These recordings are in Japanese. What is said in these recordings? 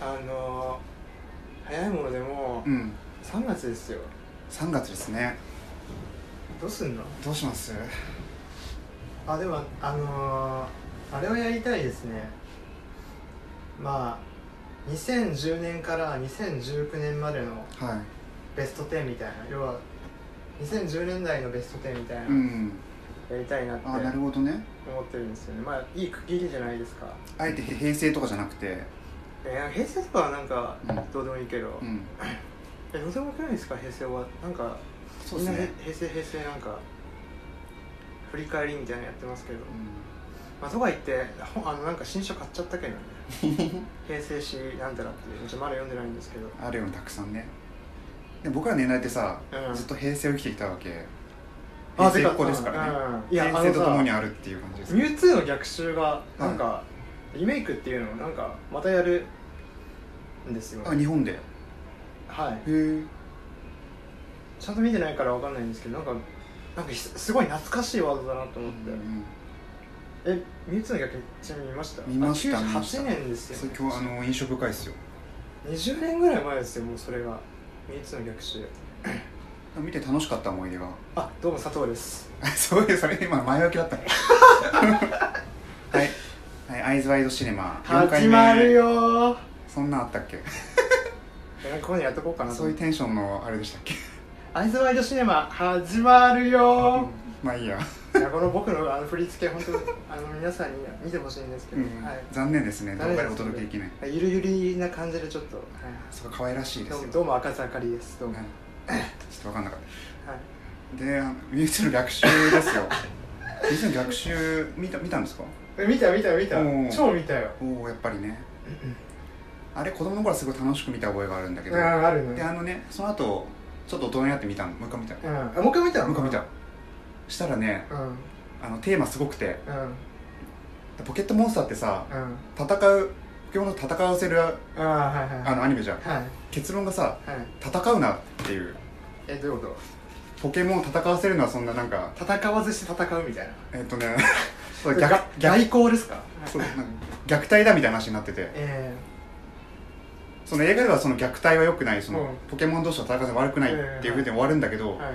あの早いものでもうん。3月ですよ。3月ですね。どうすんの？どうします？あでもあのあれをやりたいですね。まあ2010年から2019年までのはベスト10みたいな。要は2010年代のベスト10みたいな、いうん。やりたいなってあなるほどね。思ってるんですよね。まあいい区切りじゃないですか。あえて平成とかじゃなくてえー平成とかはなんかうん。どうでもいいけど、うん。えどうでもよくないですか？平成は？なんかみんなそうですね。へ平成平成なんか振り返りみたいなのやってますけど、うまあとか言ってほあのなんか新書買っちゃったけどね。平成史なんたらっていまだ読んでないんですけど。んあるよねたくさんね。で僕ら年代ってさ、うん。ずっと平成を生きてきたわけ。あ平成っ子ですからね、うんうん。平成とともにああるっていう感じです。ミュウツーの逆襲がなんか、リメイクっていうのをなんかまたやるんですよ。あ日本で。へはい。えちゃんと見てないからわかんないんですけどなんかなんかひすごい懐かしいワードだなと思って、えミュウツーの逆ちなみに見ました？見ましたあ見ました。98年ですよ、それ今日あの印象深いですよ。20年ぐらい前ですよもうそれが。ミュウツーの逆襲見て楽しかった思い出が。あどうも佐藤です。そういうそれ今前置きだった。ね はい、はい、アイズワイドシネマ。4回目始まるよそんなんあったっけ？ーなんかここにやっとこうかなと。そういうテンションのあれでしたっけ？アイズワイドシネマ始まるよまあいいや、ーいやこの僕のあの振り付け本当あの皆さんに見てほしいんですけど、うん。はい。残念ですね。動画でお届けできない。ゆるゆりな感じでちょっと、はい。そこ可愛らしいですよ。どうも赤坂りです。どうも、はい。ちょっと分かんなかっはいたでミュージの逆襲ですよ。ミュージの逆襲見た見たんですか？え見た見た見た。超見たよ。おおやっぱりねあれ子供の頃はすごい楽しく見た覚えがあるんだけうんどあるね。であのねその後ちょっと大人になって見たの。もう一回見たうんあもう一回見たの？もう一回見た。したらねあのテーマすごくて。うん。ポケットモンスターってさうん。戦うポケモンと戦わせるああはいはい。あのアニメじゃん。はい。結論がさはい。戦うなっていう。えどういうこポケモンを戦わせるのはそんななんかと戦わずして戦うみたいな。えっとね 外交ですか？そうなんか虐待だみたいな話になってて。えその映画ではその虐待は良くないその、うん。ポケモン同士の戦わせ悪くないっていうふうに終わるんだけど、えはい。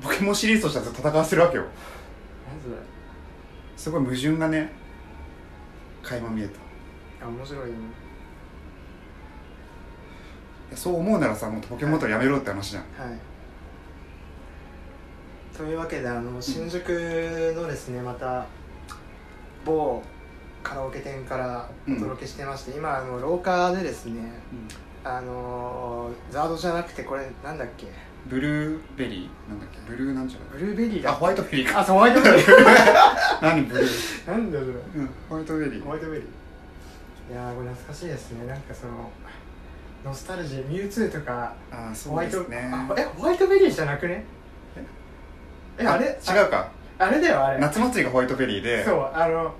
ポケモンシリーズとしては戦わせるわけよ。まずすごい矛盾がね垣間見えた。いあ面白いね。やそう思うならさもうポケモンとやめろって話じゃん、はい。というわけであの新宿のですねまた某カラオケ店からお届けしてまして、今あの廊下でですねあのザードじゃなくてこれなんだっけ？ブルーベリー？なんだっけ？ブルーなんちゃブルーベリーだ。らあ Whiteberry か。あそう Whiteberry。何？ブルー。なんだそれ。うん Whiteberry。Whiteberry。いやーこれ懐かしいですね。なんかそのノスタルジーミュウツーとかああそうですね。あえホワイトベリーじゃなくね？え？あれ？違うか。ああれだよあれ。夏祭りが Whiteberry で。そうあの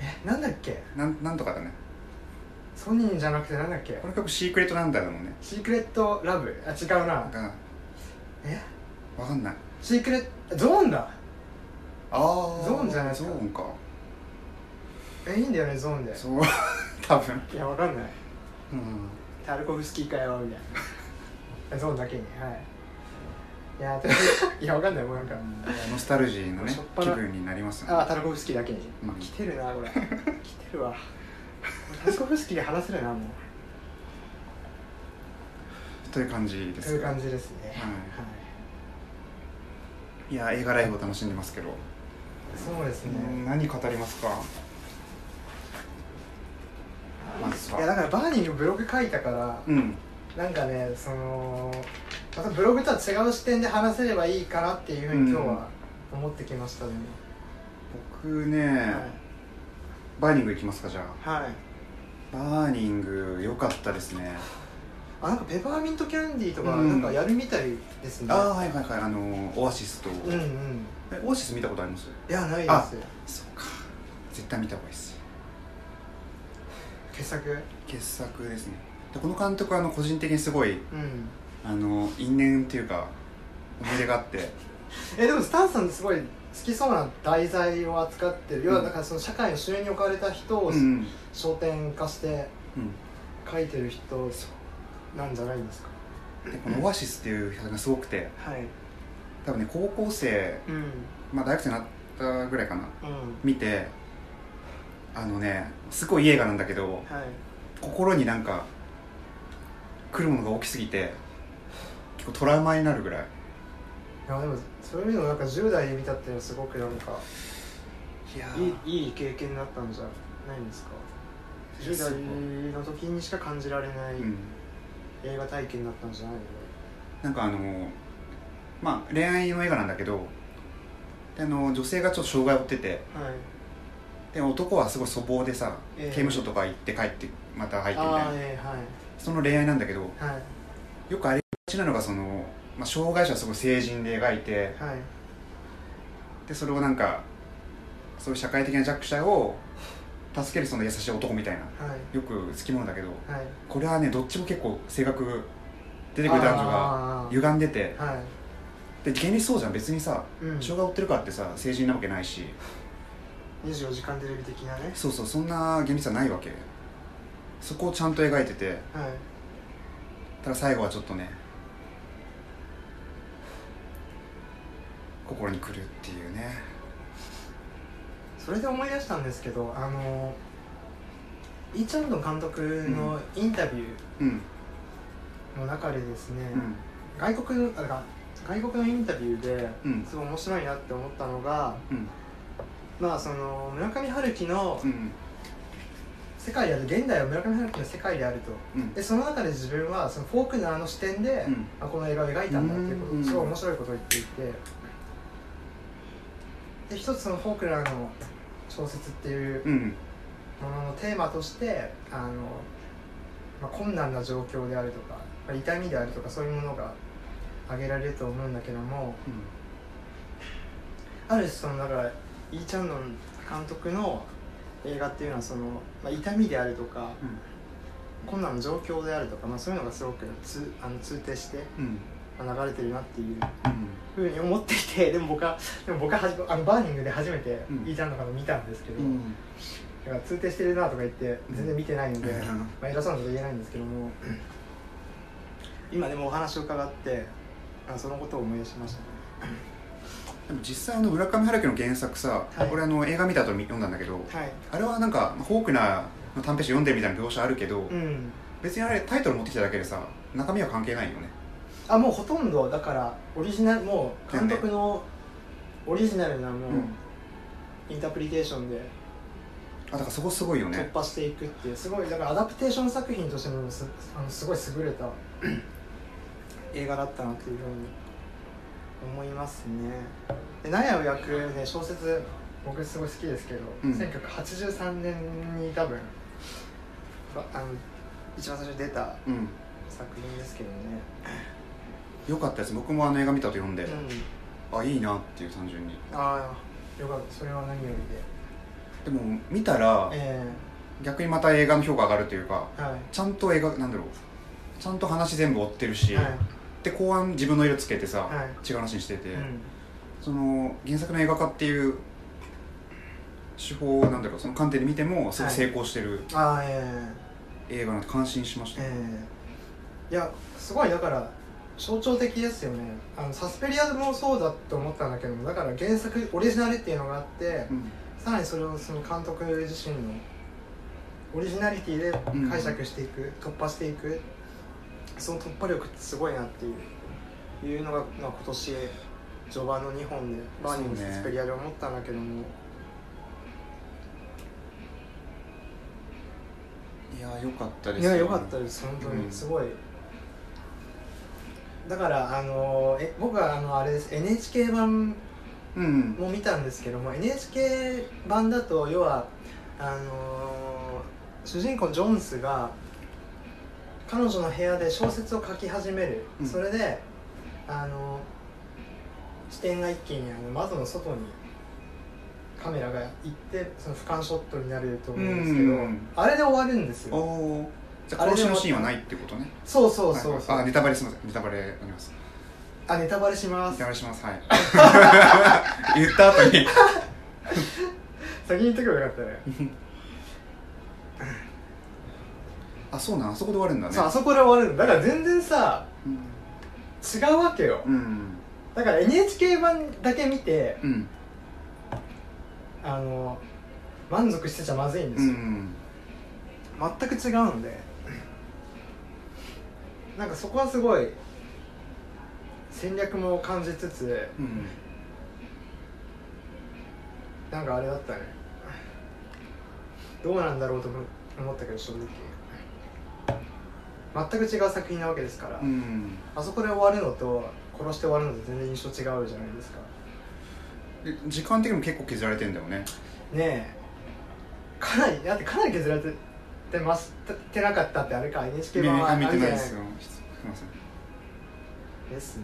えなんだっけ？なんなんとかだね。ソニーじゃなくてなんだっけ？この曲シークレットなんだよもんね。シークレットラブ？あ違うな。え？わかんない。シークレットゾーンだ。ああゾーンじゃないですか。ゾーンか。えいいんだよねゾーンで。そう。多分。いやわかんない。うん。タルコフスキーかよみたいな。ゾーンだけにはいいやといやわかんないもうなんか。ノスタルジーのねしょっぱな気分になりますよね。あタルコフスキーだけに、うん。来てるなこれ。来てるわ。タルコフスキーで話せるなもう。という感じですという感じですね。はい。い。や映画ライブを楽しんでますけど、そうですね、うん何語りますか？まずいやだからバーニングブログ書いたからうん。なんかねそのまたブログとは違う視点で話せればいいかなっていうふうに今日は思ってきましたね、僕ね、バーニング行きますかじゃあ。はい、はい、バーニング良かったですね。あなんかペパーミントキャンディーとかうん。なんかやるみたいですね、ああはいはいはい。あのオアシスと、うんうん。えオアシス見たことあります？いやないあです。そうか。絶対見た方がいいです。傑作？傑作ですね。でこの監督はあの個人的にすごいうんあの因縁っていうか思い出があって。えでもスタンさんってすごい好きそうな題材を扱ってる、要はうんだからその社会の主演に置かれた人をうん焦点化してうん。書いてる人なんじゃないんですか。でこのオアシスっていう曲がすごくて。はい。多分ね高校生、うん。まあ、大学生になったぐらいかな。うん。見てあのねすごいいい映画なんだけどはい。心になんか来るものが大きすぎて結構トラウマになるぐらい。いやでもそういうのなんか10代で見たっていうのはすごくなんかいやいいいい経験だったんじゃないんですか？10代の時にしか感じられないうん。映画体験だったんじゃないの？なんかあのまあ恋愛の映画なんだけどであの女性がちょっと障害を負っててはい。で男はすごい粗暴でさ、ええ。刑務所とか行って帰ってまた入ってみたいな。ええはい。その恋愛なんだけどはい。よくありがちなのがその、まあ、障害者をすごい成人で描いてはい。でそれをなんかそういう社会的な弱者を助けるその優しい男みたいなはい。よく好きものだけどはい。これはねどっちも結構性格出てくる男女がが歪んでてはで現にそうじゃん。別にさい、うん、障害を負ってるからってさ成人なわけないし。24時間テレビ的なね。そうそうそんな現実はないわけ。そこをちゃんと描いてて。はい。ただ最後はちょっとね心に来るっていうね。それで思い出したんですけどあのイ・チャンドン監督のインタビュうん。ーの中でですね、うん。外国のあだ外国のインタビューでうん。すごい面白いなって思ったのがうん。まあその村上春樹のうん。世界である現代は村上春樹の世界であると。うん。でその中で自分はそのフォークナーの視点で、あこの映画を描いたんだっていうことうん。すごい面白いことを言っていてで一つそのフォークナーの小説っていううん。もののテーマとしてあの、まあ、困難な状況であるとか、まあ、痛みであるとかそういうものが挙げられると思うんだけどもある種そのだからイー・チャンノン監督の映画っていうのはその、まあ、痛みであるとか困難な状況であるとか、まあ、そういうのがすごくつあの通底してうん。まあ流れてるなっていううん。ふうに思っていてでも僕はでも僕はあのバーニングで初めてうん。イ・チャンドン監督見たんですけど、うん。だから通底してるなとか言って全然見てないので、うん。まあ、偉そうなこと言えないんですけども。今でもお話を伺ってあそのことを思い出しましたね。でも実際あの村上春樹の原作さ、はい。俺あの映画見た後に読んだんだけどはい。あれはなんかフォークナーの短編集読んでるみたいな描写あるけど、うん。別にあれタイトル持ってきただけでさ中身は関係ないよねあもうほとんどだからオリジナルもう監督のオリジナルなもう、インタープリテーションであだからそこすごいよね。突破していくっていうすごいだからアダプテーション作品としてもすあのすごい優れた 映画だったなっていうふうに思いますね。で納屋を焼くね小説僕すごい好きですけど、うん。1983年に多分ばあの一番最初に出たうん。作品ですけどねよかったです。僕もあの映画見た後読んで、うん。あいいなっていう単純に。ああよかった。それは何よりで。でも見たらえ逆にまた映画の評価上がるというかえはい。ちゃんと映画なんだろう。ちゃんと話全部追ってるし、はい。で後半自分の色つけてさ、は違う話にしてて、うん。その原作の映画化っていう手法なんだろうその観点で見てもすごい成功してるああええ。映画なんて感心しました、ええ。いやすごいだから象徴的ですよね。あのサスペリアもそうだと思ったんだけどもだから原作オリジナルっていうのがあってうん。さらにそれをその監督自身のオリジナリティで解釈していく、突破していく。その突破力ってすごいなっていういうのが、まあ、今年序盤の2本でバーニングサスペリアで思ったんだけども、いや良かったですいや良かったです。本当うん。にすごい、だからあのえ僕はあのあれです。NHK 版うん。も見たんですけども NHK 版だと要はあの主人公ジョンスが彼女の部屋で小説を書き始める、うん。それであの視点が一気にあの窓の外にカメラが行ってその俯瞰ショットになると思うんですけど、うんあれで終わるんですおよ。おじゃあ殺しのシーンはないってことね。そうそうそうそう、はいはい。あネタバレすみません。ネタバレあります。あネタバレします。ネタバレします。はい。言った後に。先に言っとけばよかったね。あそうなんあそこで終わるんだね。そうあそこで終わるんだ。だから全然さうん。違うわけよ。うん。だから NHK 版だけ見てうん。あの満足してちゃまずいんですよ、うん全く違うのでなんかそこはすごい戦略も感じつつうんなんかあれだったね。どうなんだろうと思思ったけど正直。全く違う作品なわけですから、うんあそこで終わるのと殺して終わるのと全然印象違うじゃないですか。で時間的にも結構削られてんだよね。ねえ。かなりだってかなり削られててます。てなかったってあれか。NHK 版はある見じゃないてないですよ。すいません。ですね。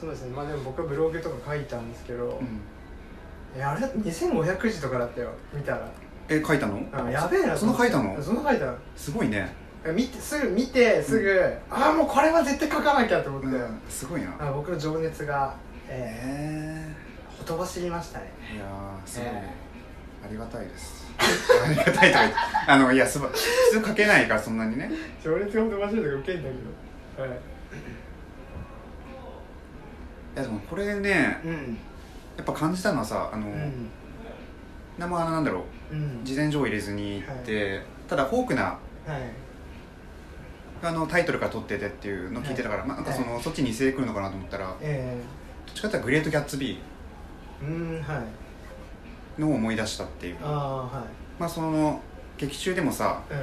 そうですね。まあでも僕はブログとか書いたんですけど、うん。えあれ？だって2500字とかだったよ。見たら。え書いたの？あやべえな。その書いたの？その書いた。のすごいね。え見てすぐ見てすぐ、ああもうこれは絶対書かなきゃと思って、うん。すごいな。あ僕の情熱が、ええー、ほとばしりましたね。えいやーすごい、えありがたいですありがたいとか言って。あのいやすば普通書けないからそんなにね。情熱がほとばしるとかウケんだけど。はい。いやでもこれねうん。やっぱ感じたのはさあの、うん。なんだろう。うん。事前情報入れずに行って、ただフォークなはい。あのタイトルから取っててっていうのを聞いてたから、まあ、なんかその、そっちに据え来るのかなと思ったらどっえちかっていうとグレート・ギャッツビえうんはい。ーのを思い出したっていう。ああはい。まあその劇中でもさうん。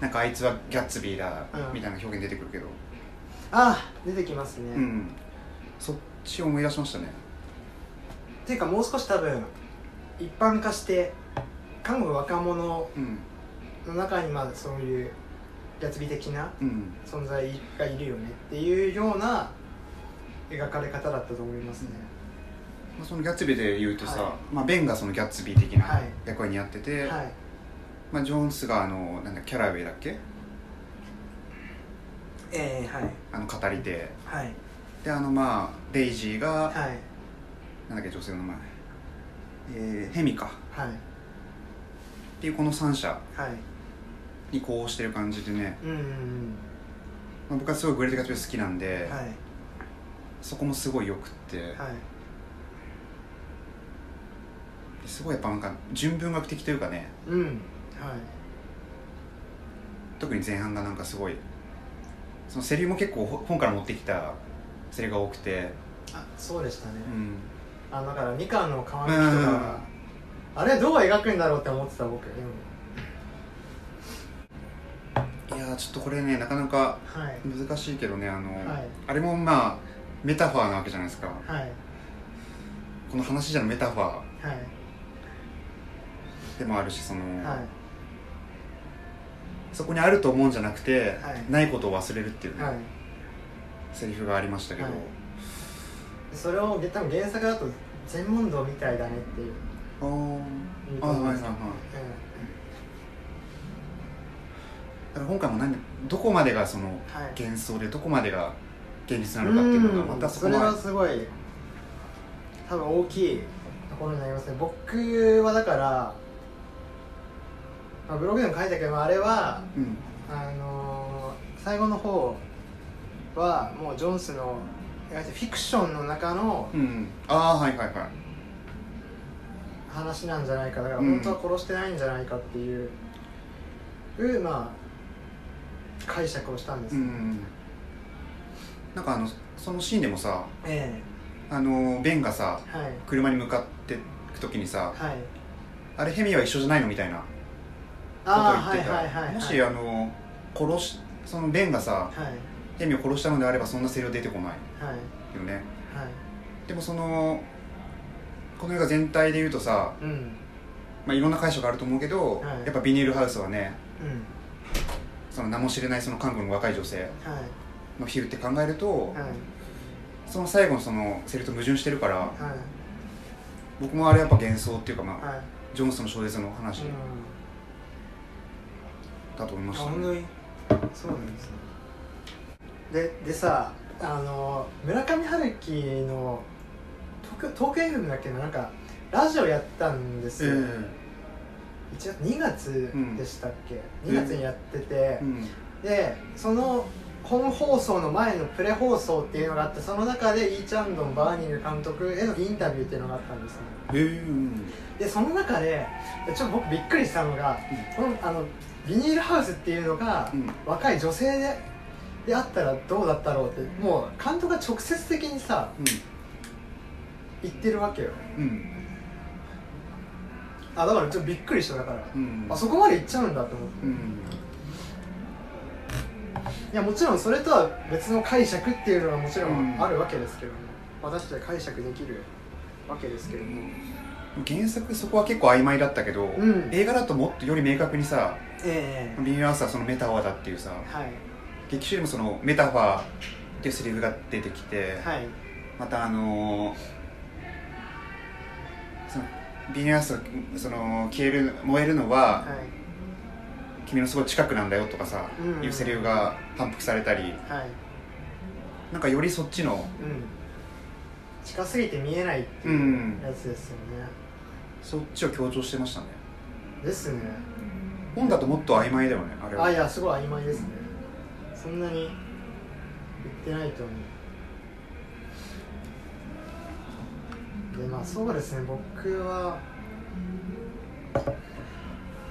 なんかあいつはギャッツビーだうんみたいな表現出てくるけど。あ出てきますね、っうん。そっちを思い出しましたね。ていうかもう少し多分一般化して韓国の若者うん。の中にまあそういうギャツビー的なうん。存在がいるよねっていうような描かれ方だったと思いますね、まあ、そのギャッツビーで言うとさ、はまあ、ベンがそのギャッツビー的なはい。役割にやってて、はい。まあ、ジョンスがあのなんだキャラウェイだっけ？ええはい。あの語り手。はい。であのまあデイジーが、はい。なんだっけ女性の名前。えー、ヘミかはい。っていうこの3社はい。にこうしてる感じでね、うんうんまあ、僕はすごいグレート・ギャッツビー好きなんで、うんはい。そこもすごいよくって、はいすごいやっぱなんか純文学的というかね。うん。はい。特に前半がなんかすごいそのセリフも結構ほ本から持ってきたセリフが多くて。あそうでしたね、うん。あだからみかんの皮むきとかあれどう描くんだろうって思ってた僕いやーちょっとこれねなかなかはい。難しいけどねあの、はい。あれもまあメタファーなわけじゃないですか。はい。この話じゃのメタファー。はいでもあるしその、はい。そこにあると思うんじゃなくて、はい。ないことを忘れるっていうね、はい。セリフがありましたけど、はい。それを多分原作だと全問答みたいだねっていう。ああはいはいはい。だから今回も何どこまでがそのはい。幻想でどこまでが現実なのかっていうのがまたそこれははすごい多分大きいところになりますね。僕はだから、まあ、ブログでも書いたけどあれはうん。あのー最後の方はもうジョンスのフィクションの中のうん。ああはいはいはい。話なんじゃないかだからうん本当は殺してないんじゃないかっていう、いうまあ解釈をしたんです、うん。なんかあのそのシーンでもさえあのベンがさえはい。車に向かってく時にさはい。あれヘミは一緒じゃないのみたいなこと言ってた、もしあの殺しそのベンがさはい。ヘミを殺したのであればそんなセリフ出てこないはい。よねはい。でもそのこの映画全体で言うとさ、うん。まあ、いろんな解釈あると思うけど、はい。やっぱビニールハウスはねうん。その名も知れないその韓国の若い女性はい。の比喩って考えると、はい。その最後のそのセリフと矛盾してるからはい。僕もあれやっぱ幻想っていうかまあ、はい。ジョンスの小説の話。うんだと思いまあしたそうなんですね。ででさあの村上春樹のトークトーク FM だっけな？なんかラジオやったんですえよ、1月2月でしたっけ、2月にやってて、うん。でその本放送の前のプレ放送っていうのがあってその中でイーチャンドンバーニング監督へのインタビューっていうのがあったんですね。へえ。うん。でその中でちょっと僕びっくりしたのが、このあのビニールハウスっていうのが、うん。若い女性でであったらどうだったろうってもう監督が直接的にさ言ってるわけよ。うん。うんあだからちょっとびっくりしただから、うん。あそこまで行っちゃうんだと思って。うん。いやもちろんそれとは別の解釈っていうのがもちろうんん。あるわけですけども、私たちは解釈できるわけですけども、原作そこは結構曖昧だったけど、ん。映画だともっとより明確にさええ。ビニールハウスはそのメタファーだっていうさはい。劇中でもそのメタファーっていうセリフが出てきて、はい。またあのーそのビニールハウスがその消える燃えるのは、はい。君のすごい近くなんだよとかさ、うん。いうセリフが反復されたりはい。なんかよりそっちのうん。近すぎて見えないってういうんやつですよね、そっちを強調してましたね。ですね。本だともっと曖昧だよねあれは。あいやすごい曖昧ですね。そんなに言ってないと思う。でまあそうですね。僕は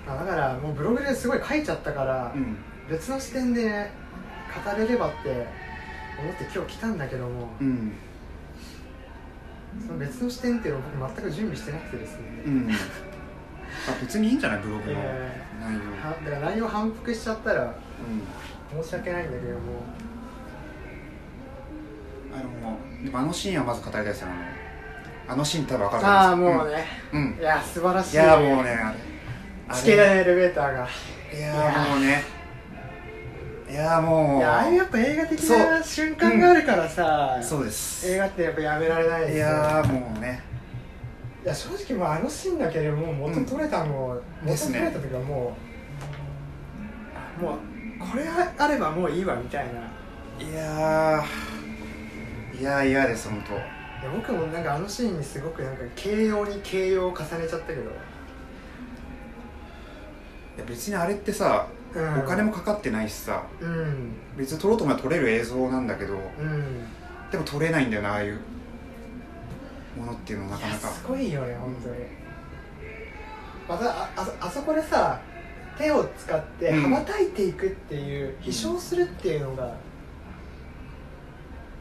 あだからもうブログですごい書いちゃったから、うん。別の視点でね語れればって思って今日来たんだけども、うんその別の視点っていうのを僕全く準備してなくてですね、うん。あ別にいいんじゃないブログのえ内容、はだから内容反復しちゃったらうん。申し訳ないんだけども。あのでもあのシーンはまず語りたいですよ。あのあのシーン多分分かるああもうね、うん、うん。いや素晴らしい。いやもうねあれ。あれチケラエレベーターが。いやもうね。いやもう。いやああいうやっぱ映画的な瞬間があるからさ、そうです。映画ってやっぱやめられないですいよやもうね。いや正直もうあのシーンだけでもう元取れたの、元ですね取れた時はもう、もうこれあればもういいわみたいな。いやー。いやー嫌です本当。いや僕もなんかあのシーンにすごくなんか形容に形容を重ねちゃったけど、いや別にあれってさ、うん、お金もかかってないしさ。うん。別に撮ろうと思えば撮れる映像なんだけどうん。でも撮れないんだよなああいうものっていうのはなかなか。すごいよね本当に。またああそあそこでさ手を使ってうん。羽ばたいていくっていう、飛翔するっていうのが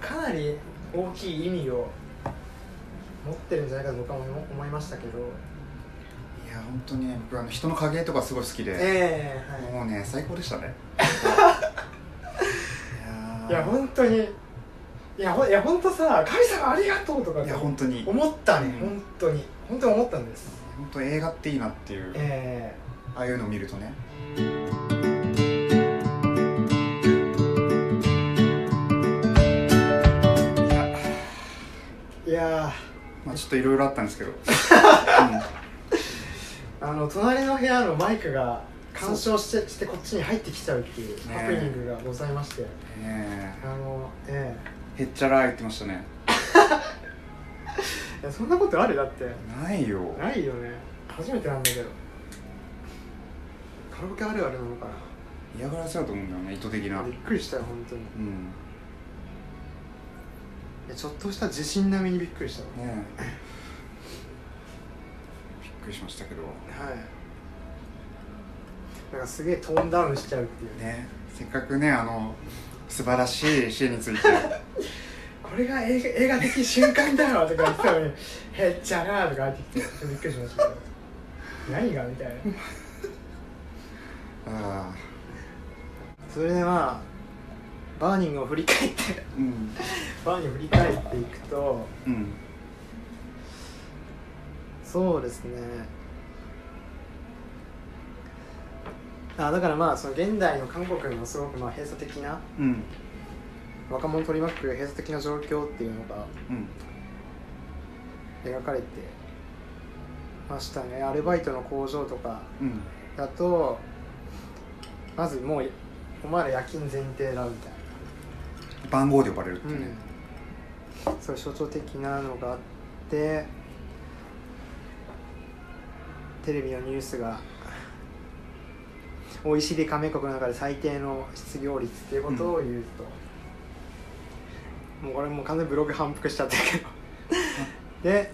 かなり大きい意味を持ってるんじゃないかと僕は思思いましたけど。いや本当にね僕あの人の影とかすごい好きで、ええはい。もうね最高でしたね。いや本当に。いやほいや本当さ神様ありがとうとかいや本当に。思ったね、うん。本当に。本当に思ったんです。本当映画っていいなっていう。えああいうのを見るとね。えいや。まあちょっといろいろあったんですけど、ー あの隣の部屋のマイクが干渉してしてこっちに入ってきちゃうっていうねハプニングがございまして、うん、ねあのええ。へっちゃら言ってましたね。え いやそんなことある？だって。ないよ。ないよね。初めてなんだけど。カラオケあるあるなのかな。嫌がらせだと思うんだよね意図的な。びっくりしたよ本当に。いうん。やちょっとした地震並みにびっくりしたわ。ねえくりしましたけど。はい。なんかすげえトーンダウンしちゃうっていうね。ね。せっかくねあの素晴らしいシーンについて。これが映画映画的瞬間だよとか言ってたのに「へっちゃな」とか入ってきてびっくりしましたけど。何がみたいな。ああ。それでまあバーニングを振り返って。うん。バーニングを振り返っていくとうんそうですね。あだからまあその現代の韓国のすごくまあ閉鎖的なうん。若者を取り巻く閉鎖的な状況っていうのがうん。描かれてましたね。アルバイトの工場とかうん。だとまずもうお前ら夜勤前提だみたい番号で呼ばれるってな、いうね、そういう象徴的なのがあってテレビのニュースが OECD 加盟国の中で最低の失業率っていうことを言うと、もうこれもう完全にブログ反復しちゃってるけど。で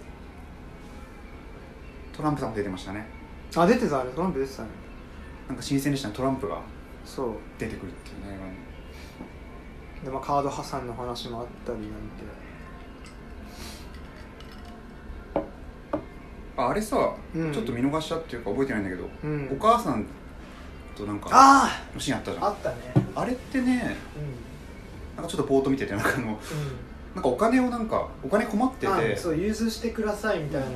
トランプさんも出てましたね。あ出てたあれトランプ出てたね。なんか新鮮でしたね。トランプが。そう。出てくるっていうねで、まあ、カード破産の話もあったりなんてああれさ、うん。ちょっと見逃したっていうか覚えてないんだけど、うん。お母さんとなんかあのシーンあったじゃん。ああったね。あれってねうなんかちょっとポート見ててなんかあのん、うん。なんかお金をなんかお金困っててあそう融通してくださいみたいな。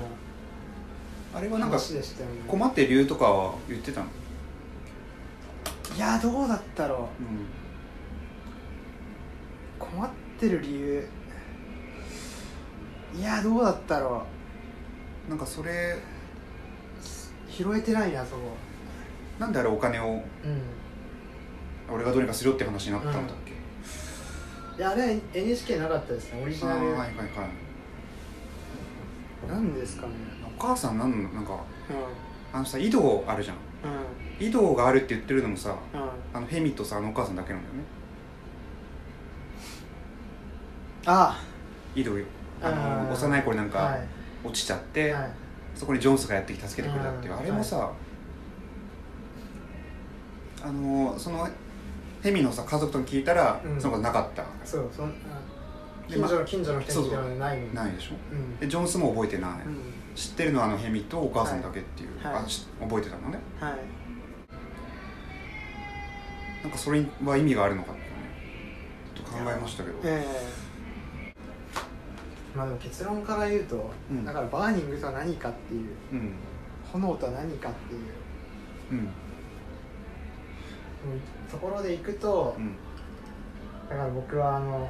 あれはなんか話でしたよね。困ってる理由とかは言ってたの？いやどうだったろう。うん。困ってる理由。いやどうだったろなんかそれう拾えてないなそこなんであれお金をうん。俺がどうにかするよって話になったんだっけ、いやあれ NHK なかったですねオリジナル。はいはいはい。なんでですかね。お母さんなんのなんかうあのさ井戸あるじゃん。ん。井戸があるって言ってるのもさうん。うんあのヘミとさあのお母さんだけなんだよね。あ。井戸あのうん。幼い頃なんはかい落ちちゃって、はい。そこにジョンスがやってきて助けてくれたっていう、うん。あれもさ、あのそのヘミのさ家族とか聞いたら、うん。そのことなかったそうそ近所の近所の人に聞いたのでないのに。ないでしょ。うん。でジョンスも覚えてない、うん。知ってるのはあのヘミとお母さんだけっていう、はい。はい。あし覚えてたのね。はい。なんかそれは意味があるのかってね。ちょっと考えましたけど。ええまあでも結論から言うと、うん。だからバーニングとは何かっていううん。炎とは何かっていう。うん。うん。ところでいくと、うん。だから僕はあの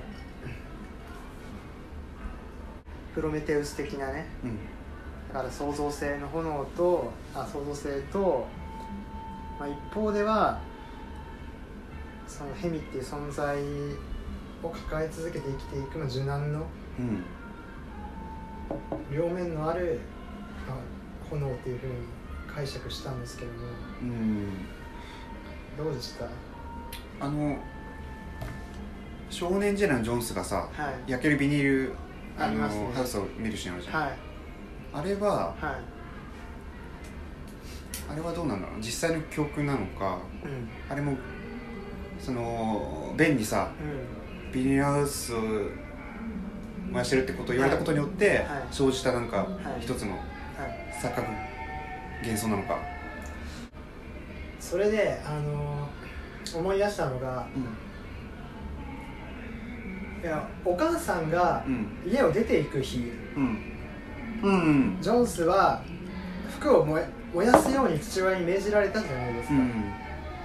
プロメテウス的なねうん。だから創造性の炎とあ創造性と、まあ、一方ではそのヘミっていう存在を抱え続けて生きていくの受難のうん両面のある、まあ、炎っていうふうに解釈したんですけども。うん。どうでした？あの少年時代のジョンスがさはい。焼けるビニールあのね。ハウスを見るシーンあるじゃん、はい。あれははい。あれはどうなんだろう？実際の記憶なのかうん。あれもそのベンにさうん。ビニールハウスを燃やしてるってことを言われたことによってはい。生じたなんかい一つのはい。錯覚幻想なのか？それであの思い出したのがいやお母さんがうん。家を出ていく日。うん。うんジョンスは服を燃やすように父親に命じられたじゃないですか、うん。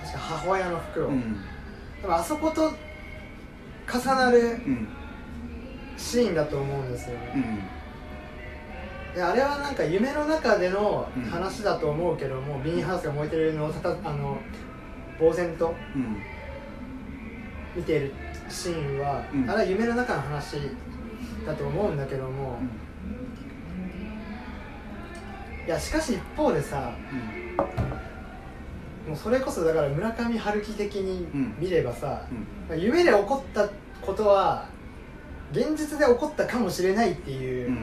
確か母親の服を、うん。でもあそこと重なるうんシーンだと思うんですよね、うん。であれはなんか夢の中でのうん。話だと思うけども、ビニールハウスが燃えてるのをたたあの呆然とうん。見ているシーンは、うん。あれは夢の中の話だと思うんだけども、いやしかし一方でさもうそれこそだから村上春樹的に見ればさ、うん。夢で起こったことは現実で起こったかもしれないってういう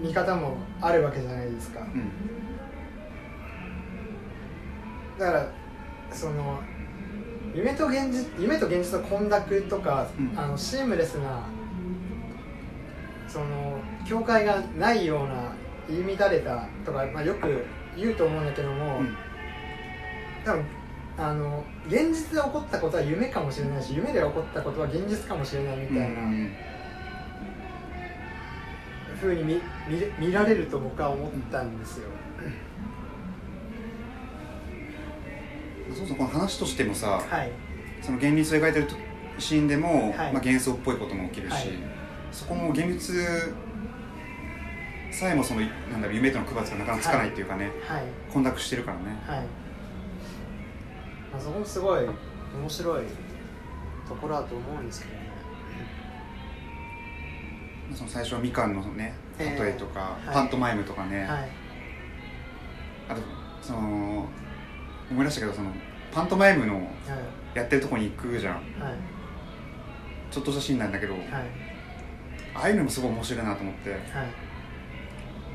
見方もあるわけじゃないですか。うん。だからその夢と現実夢と現実の混濁とか、うん。あのシームレスなその境界がないような言い乱れたとか、まあ、よく言うと思うんだけども、うん。多分あの現実で起こったことは夢かもしれないし夢で起こったことは現実かもしれないみたいな風に見見れ見られると僕は思ったんですよ。そうそうこの話としてもさはい。その現実を描いてるシーンでも、はい。まあ、幻想っぽいことも起きるし、はい。そこも現実さえもそのなんだろう夢との区別がなかなかつかないっていうかね、はい。混濁してるからね、はい、まあ、そこもすごい面白いところだと思うんですけどね。その最初はみかんのねええ。例えとか、はい。パントマイムとかね、はい。あとその思い出したけどそのパントマイムのはいやってるとこに行くじゃん。はい。ちょっとしたシーンなんだけど、はい。ああいうのもすごい面白いなと思って。は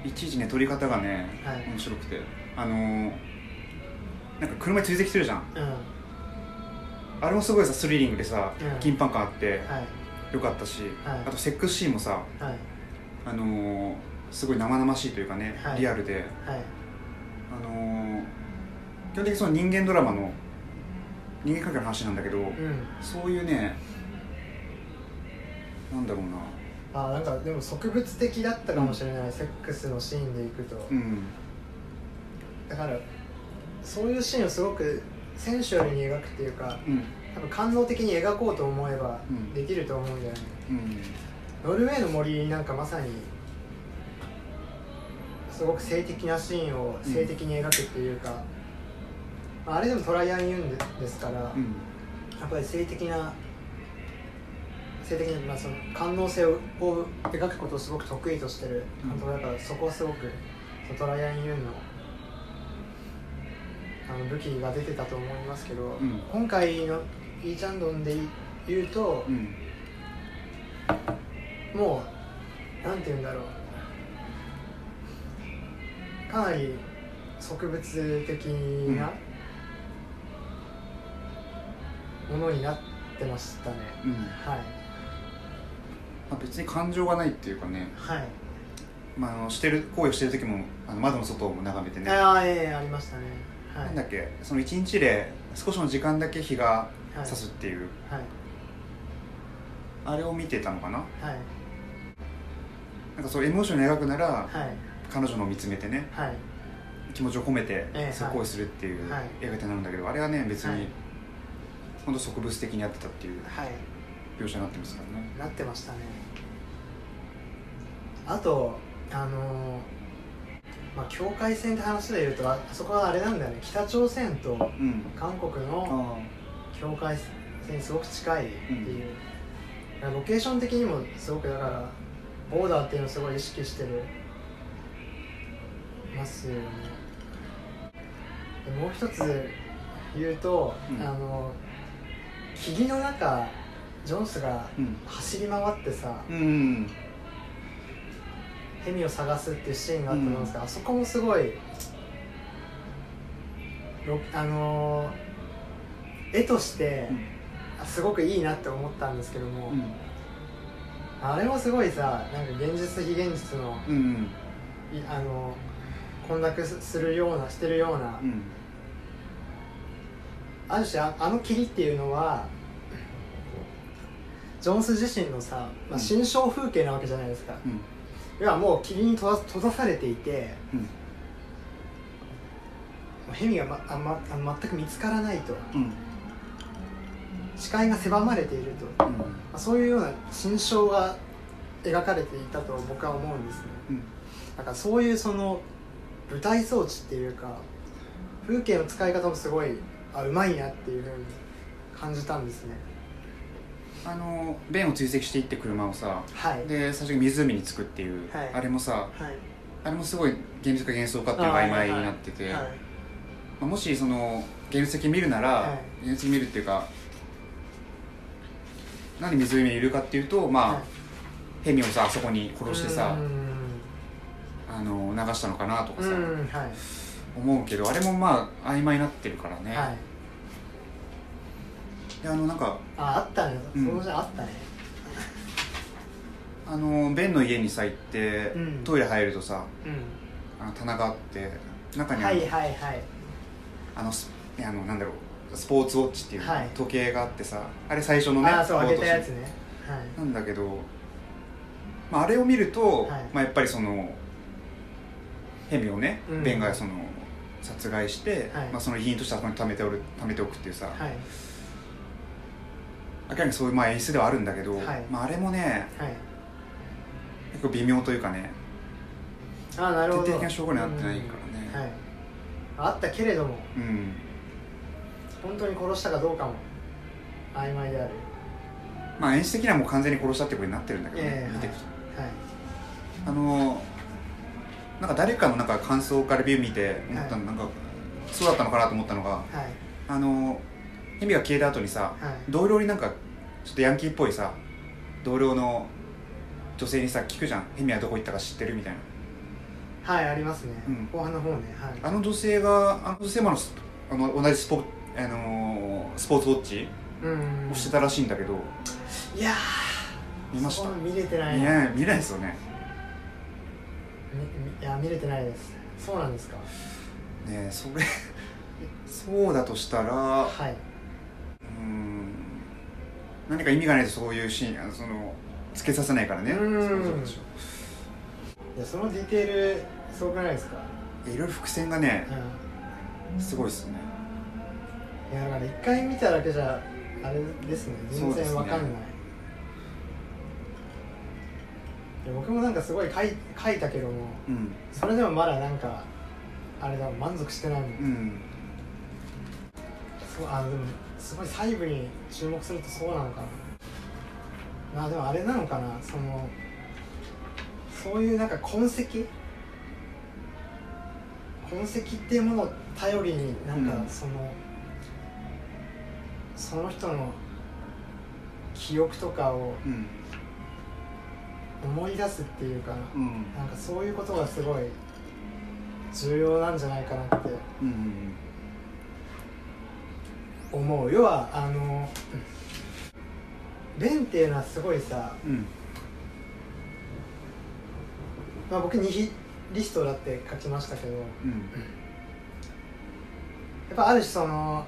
い。いちいちね撮り方がね、はい。面白くて。あのーなんか車に追跡するじゃん。うん。あれもすごいさスリリングでさ、うん。緊張感あってはい。よかったし、はい。あとセックスシーンもさはい。あのーすごい生々しいというかね、はい。リアルで。はい。あのー基本的にその人間ドラマの人間関係の話なんだけど、うん。そういうねなんだろうな。あなんかでも植物的だったかもしれない、セックスのシーンでいくと、うん。だからそういうシーンをすごくセンシュアルに描くっていうかうん。多分感動的に描こうと思えばうん。できると思うんだよね、うん。ノルウェーの森なんかまさにすごく性的なシーンを性的に描くっていうか、まああれでもトライアンユンでですから、うん。やっぱり性的な性的な、まあ、その官能性をを描くことをすごく得意としてる監督だから、そこはすごくトライアン・ユンのあの武器が出てたと思いますけど、ん。今回のイーチャンドンで言うとう、ん。もうなんて言うんだろう。かなり植物的なものになってましたね、うん。はい。まあ、別に感情がないっていうかね、はい。まあ、あのしてる行為をしてる時もあの窓の外を眺めてね。ああええありましたねはい。なんだっけその一日で少しの時間だけ日がはい。差すっていう、はい。あれを見てたのかな？はい。なんかそうエモーションを描くならはい。彼女のを見つめてねはい。気持ちを込めてええそう行為するっていうはい。描き方なんだけど、あれはね別はい。に本当植物的にやってたっていうはい。描写になってますからね。なってましたね。あとあのーまあ境界線って話でいうとああそこはあれなんだよね。北朝鮮とうん。韓国のあ境界線にすごく近いっていう、ロケーション的にもすごくだからボーダーっていうのをすごい意識してるますよね。でもう一つ言うと、うん。あの霧の中ジョンスがうん。走り回ってさうんヘミを探すっていうシーンがあったんですけど、あそこもすごいろあのー絵としてあすごくいいなって思ったんですけども、うん。あれもすごいさなんか現実非現実のうんいあの混濁するようなしてるような、うん。ある種ああの霧っていうのはジョンス自身のさ、まあ、うん。心象風景なわけじゃないですか、うん要はもう霧に閉ざ閉ざされていてうん。ヘミが、まあまあの全く見つからないと。うん。視界が狭まれていると、まあ、そういうような心象が描かれていたと僕は思うんですね。うん。だからそういうその舞台装置っていうか風景の使い方もすごいあうまいなっていうふうに感じたんですねあのベンを追跡していって車をさはい。で最初に湖に着くっていう、はい。あれもさはい。あれもすごい現実か幻想かっていうのが曖昧になってて、はい。まあ、もしその現実的に見るなら、はい。現実的に見るっていうかなんで湖にいるかっていうとまあ、はい。ヘミをさあそこに殺してさうん。あの流したのかなとかさ、思うけどあれもまあ曖昧になってるからね、はいであのなんかああったねうん。そのじゃあったね。あのベンの家にさ行って、うん。トイレ入るとさうあの棚があって中にあの,、んはいはいはい。あのあのなんだろうスポーツウォッチっていうはい。時計があってさ、あれ最初のねああそう開けたやつ冒頭ねなんだけど、まあ、あれを見ると、はい。まあ、やっぱりそのヘミをね、うん。ベンがその殺害して、はい。まあ、その遺品としてあそこに貯めておる貯めておくっていうさ、はいはい明らかにそういうまあ演出ではあるんだけど、はい。まあ、あれもねはい。結構微妙というかねああなるほど。徹底的な証拠にはなってないからね。うん。はい。あったけれども。うん。本当に殺したかどうかも。曖昧である。まあ演出的にはもう完全に殺したってことになってるんだけどね、ええ見ていくと。はい。あのなんか誰かのなんか感想かレビュー見て思ったの、なんかそうだったのかなと思ったのがはい。あのヘミが消えた後にさはい。同僚になんかちょっとヤンキーっぽいさ同僚の女性にさ聞くじゃんヘミはどこ行ったか知ってる？みたいな。はいありますね、うん。後半の方ね。はい。あの女性があの女性もあの同じスポ,、あのースポーツウォッチうん。をしてたらしいんだけど。いやー見ました。見れてない。見れない見れないですよね。いや見れてないです。そうなんですか？ねえそれそうだとしたらはい、何か意味がないとそういうシーンそのつけさせないからね。いやそのディテールすごくないですか？ょいろいろ伏線がねうん。すごいっすよね。いやだから一回見ただけじゃあれですね。全然わかんない、いや僕もなんかすごい書い書いたけどもうん。それでもまだなんかあれだ満足してないもん、うん。そうあでもすごい細部に注目するとそうなのかな。まあでもあれなのかな。そのそういうなんか痕跡？痕跡っていうものを頼りになんかうん。その、その人の記憶とかをうん。思い出すっていうかうん。なんかそういうことがすごい重要なんじゃないかなってうんうん思う。要はあの弁っていうのはすごいさ、うん。まあ、僕ニヒリストだって書きましたけどやうん。っぱある種その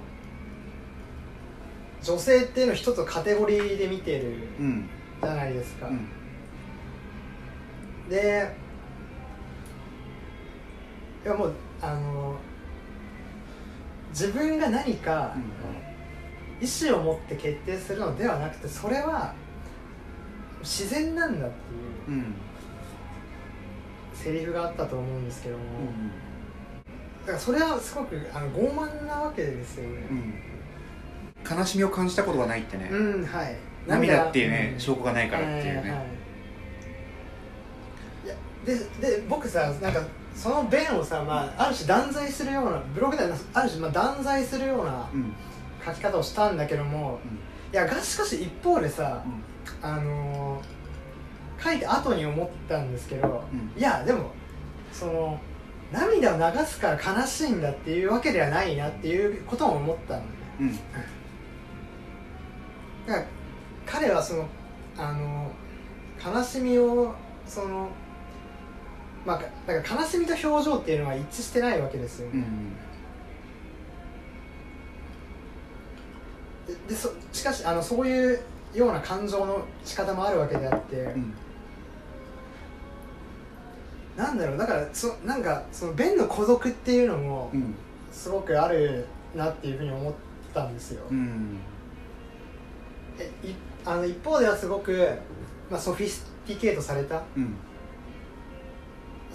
女性っていうのを一つのカテゴリーで見てるうん。じゃないですか、うん。でいやもうあの自分が何か意思を持って決定するのではなくてそれは自然なんだっていうセリフがあったと思うんですけども、うんだからそれはすごくあの傲慢なわけですよね。うん。悲しみを感じたことがないってね。うん、はい。涙っていうねん証拠がないからっていうはねい。いやでで僕さなんかその弁をさ、まあ、ある種断罪するようなブログではある種まあ断罪するようなうん。書き方をしたんだけどもいやがしかし一方でさあのー書いて後に思ったんですけどうん。いやでもその涙を流すから悲しいんだっていうわけではないなっていうことも思ったのね。うん。だから彼はそのあの悲しみをそのまあだから悲しみと表情っていうのは一致してないわけですよ、うんででそしかしあのそういうような感情の仕方もあるわけであって、うん。なんだろうだからそなんかそのベンの孤独っていうのもうん。すごくあるなっていうふうに思ったんですよ、うん。えいあの一方ではすごく、まあ、ソフィスティケートされた。うん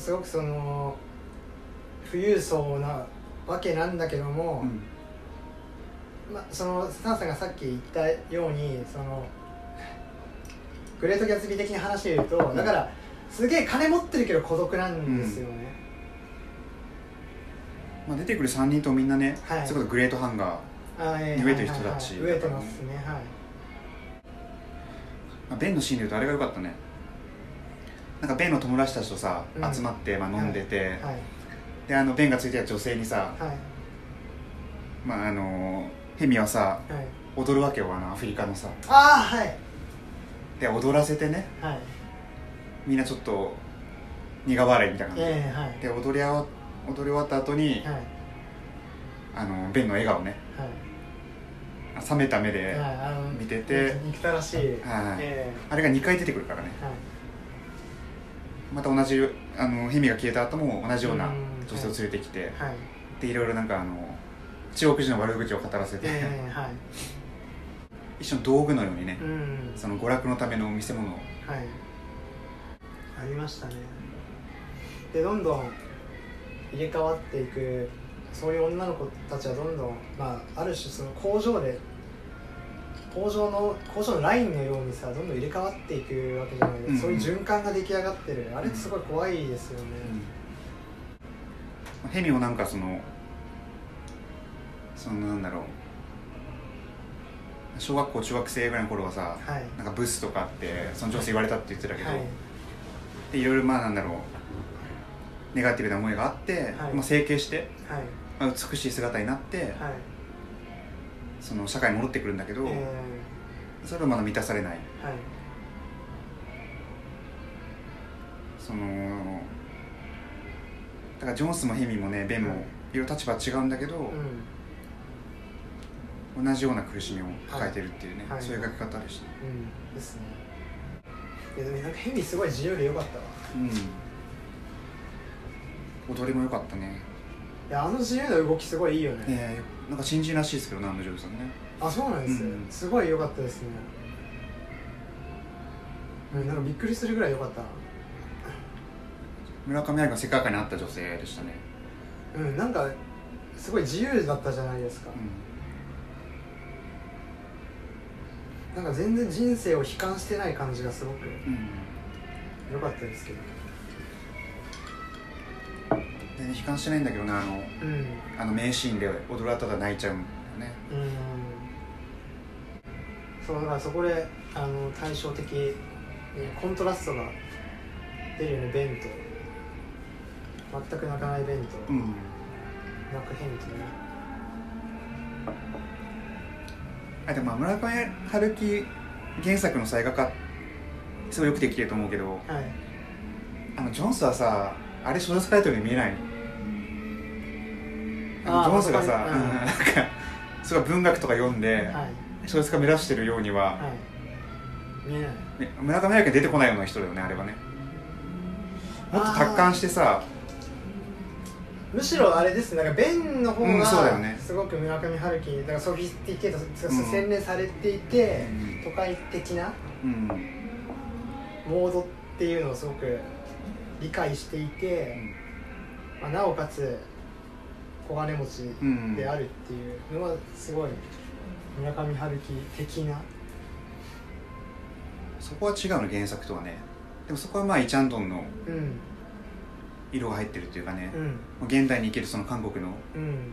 すごくその富裕層なわけなんだけども、まあ、そのサンさんがさっき言ったようにそのグレート・ギャツビー的に話で言うとだからすげえ金持ってるけど孤独なんですよね、まあ出てくる3人とみんなねはい。それこそグレートハンガーあえ飢えてる人たちはいはいはい。飢えてますねはい。まあベンのシーンで言うとあれが良かったねなんかベンの友達たちとさうん。集まってまあ飲んでて。はい。であのベンがついてた女性にさはい。まああのヘミはさはい。踊るわけよあのアフリカのさ。ああはい。で踊らせてね。はい。みんなちょっと苦笑いみたいな感じ。でええはい。で踊りあわ踊り終わった後にはい。あのベンの笑顔ね。はい。冷めた目で、見てて。憎たらしい、はい。えあれが2回出てくるからね。えはいまた同じあのヘミが消えた後も同じようなうん女性を連れてきて、はい。でいろいろなんかあの中国人の悪口を語らせて、ええはい。一緒の道具のようにね、うん。その娯楽のための見せ物を。はい。ありましたね。でどんどん入れ替わっていくそういう女の子たちはどんどん、まあ、ある種その工場で工場の工場のラインのようにさどんどん入れ替わっていくわけじゃない、うん。そういう循環が出来上がってる。あれってすごい怖いですよね、ヘミもなんかそのそのなんだろう。小学校中学生ぐらいの頃はさ、はい。なんかブスとかってその女性言われたって言ってたけど、はい。でいろいろまあなんだろうネガティブな思いがあって、はい。まあ、整形して、はい。まあ、美しい姿になって、はいその社会に戻ってくるんだけど、えそれはまだ満たされない。ーはい。そのだからジョンスもヘミもねベンもはい。いろいろ立場は違うんだけど、うん。同じような苦しみを抱えてるっていうね、はい。そういう描き方でした、うん。ですね。いやでもなんかヘミすごい自由でよかったわ。うん。踊りも良かったね。いやあの自由な動きすごいいいよね、えー、なんか新人らしいですけどね安藤ジョーさんね。あそうなんですよ、うんすごい良かったですね。うんなんかびっくりするぐらい良かった。な村上愛が世界観に合った女性でしたね。うんなんかすごい自由だったじゃないですか、なんか全然人生を悲観してない感じがすごくうん、うん。良かったですけど全然悲観してないんだけどねあのうん。あの名シーンで踊られたら泣いちゃうんだよね。うん。そうだからそこであの対照的にコントラストが出るよねベンと全く泣かないベンと、うん。泣くヘンとね。あでもまあ村上春樹原作のさ映画化すごいよくできてると思うけどはい。あのジョンスはさあれ小説書いてるように見えないあのあージョンスがさ、うん。うんなんかすごい文学とか読んではい。小説家目指してるようには、はい。見えない。ね村上春樹は出てこないような人だよねあれはね。もっと達観してさむしろあれですねなんかベンの方うんそうだよがね。すごく村上春樹にだからソフィスティケートうん。洗練されていて、うん。都会的なうん。モードっていうのをすごく理解していて、まあ、なおかつ小金持ちうん。であるっていうのはすごい村上春樹的な。そこは違うの原作とはね。でもそこはまあイ・チャンドンのうん。色が入ってるっていうかね。う、ん。現代に生きるその韓国のうん。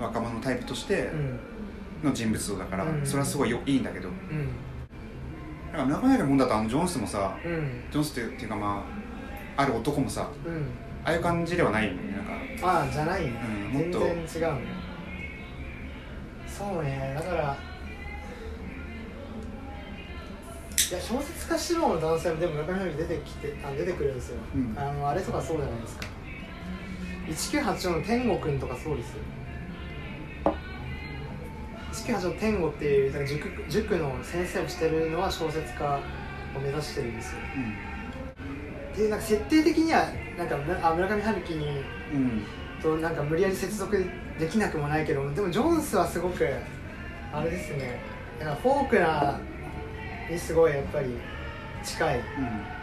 若者のタイプとしてうん。の人物像だから、うん。それはすごいよいいんだけど。うん。だから村上春樹の本だとあのジョンスもさうん。ジョンスっていうかまあある男もさうん。ああいう感じではないよねああじゃないん全然違うね。そうねだから。いや小説家志望の男性もでも中身より出てきてあ出てくるんですよ、うん。あのあれとかそうじゃないですか。1984の天吾くんとかそうですよ。1984の天吾っていう塾塾の先生をしてるのは小説家を目指してるんですよ。でなんか設定的にはなんか村あ村上春樹にうん、うんとなんか無理やり接続できなくもないけどでもジョンスはすごくあれですね。フォークナーにすごいやっぱり近い。うん